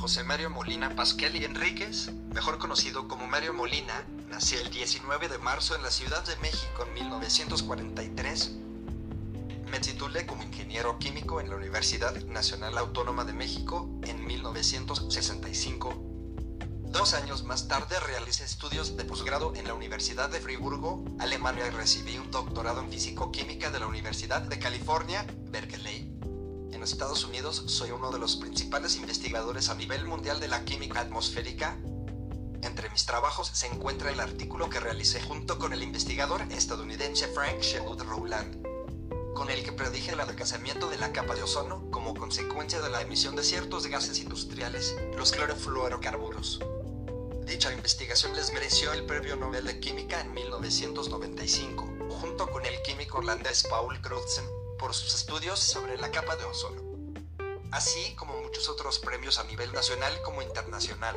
José Mario Molina Pasquel y Enríquez, mejor conocido como Mario Molina, nació el 19 de marzo en la Ciudad de México en 1943. Me titulé como ingeniero químico en la Universidad Nacional Autónoma de México en 1965. Dos años más tarde realicé estudios de posgrado en la Universidad de Friburgo, Alemania y recibí un doctorado en físico-química de la Universidad de California, Berkeley. En Estados Unidos soy uno de los principales investigadores a nivel mundial de la química atmosférica. Entre mis trabajos se encuentra el artículo que realicé junto con el investigador estadounidense Frank Sherwood Rowland, con el que predije el adelgazamiento de la capa de ozono como consecuencia de la emisión de ciertos gases industriales, los clorofluorocarburos. Dicha investigación les mereció el Premio Nobel de Química en 1995, junto con el químico holandés Paul Crutzen por sus estudios sobre la capa de ozono, así como muchos otros premios a nivel nacional como internacional.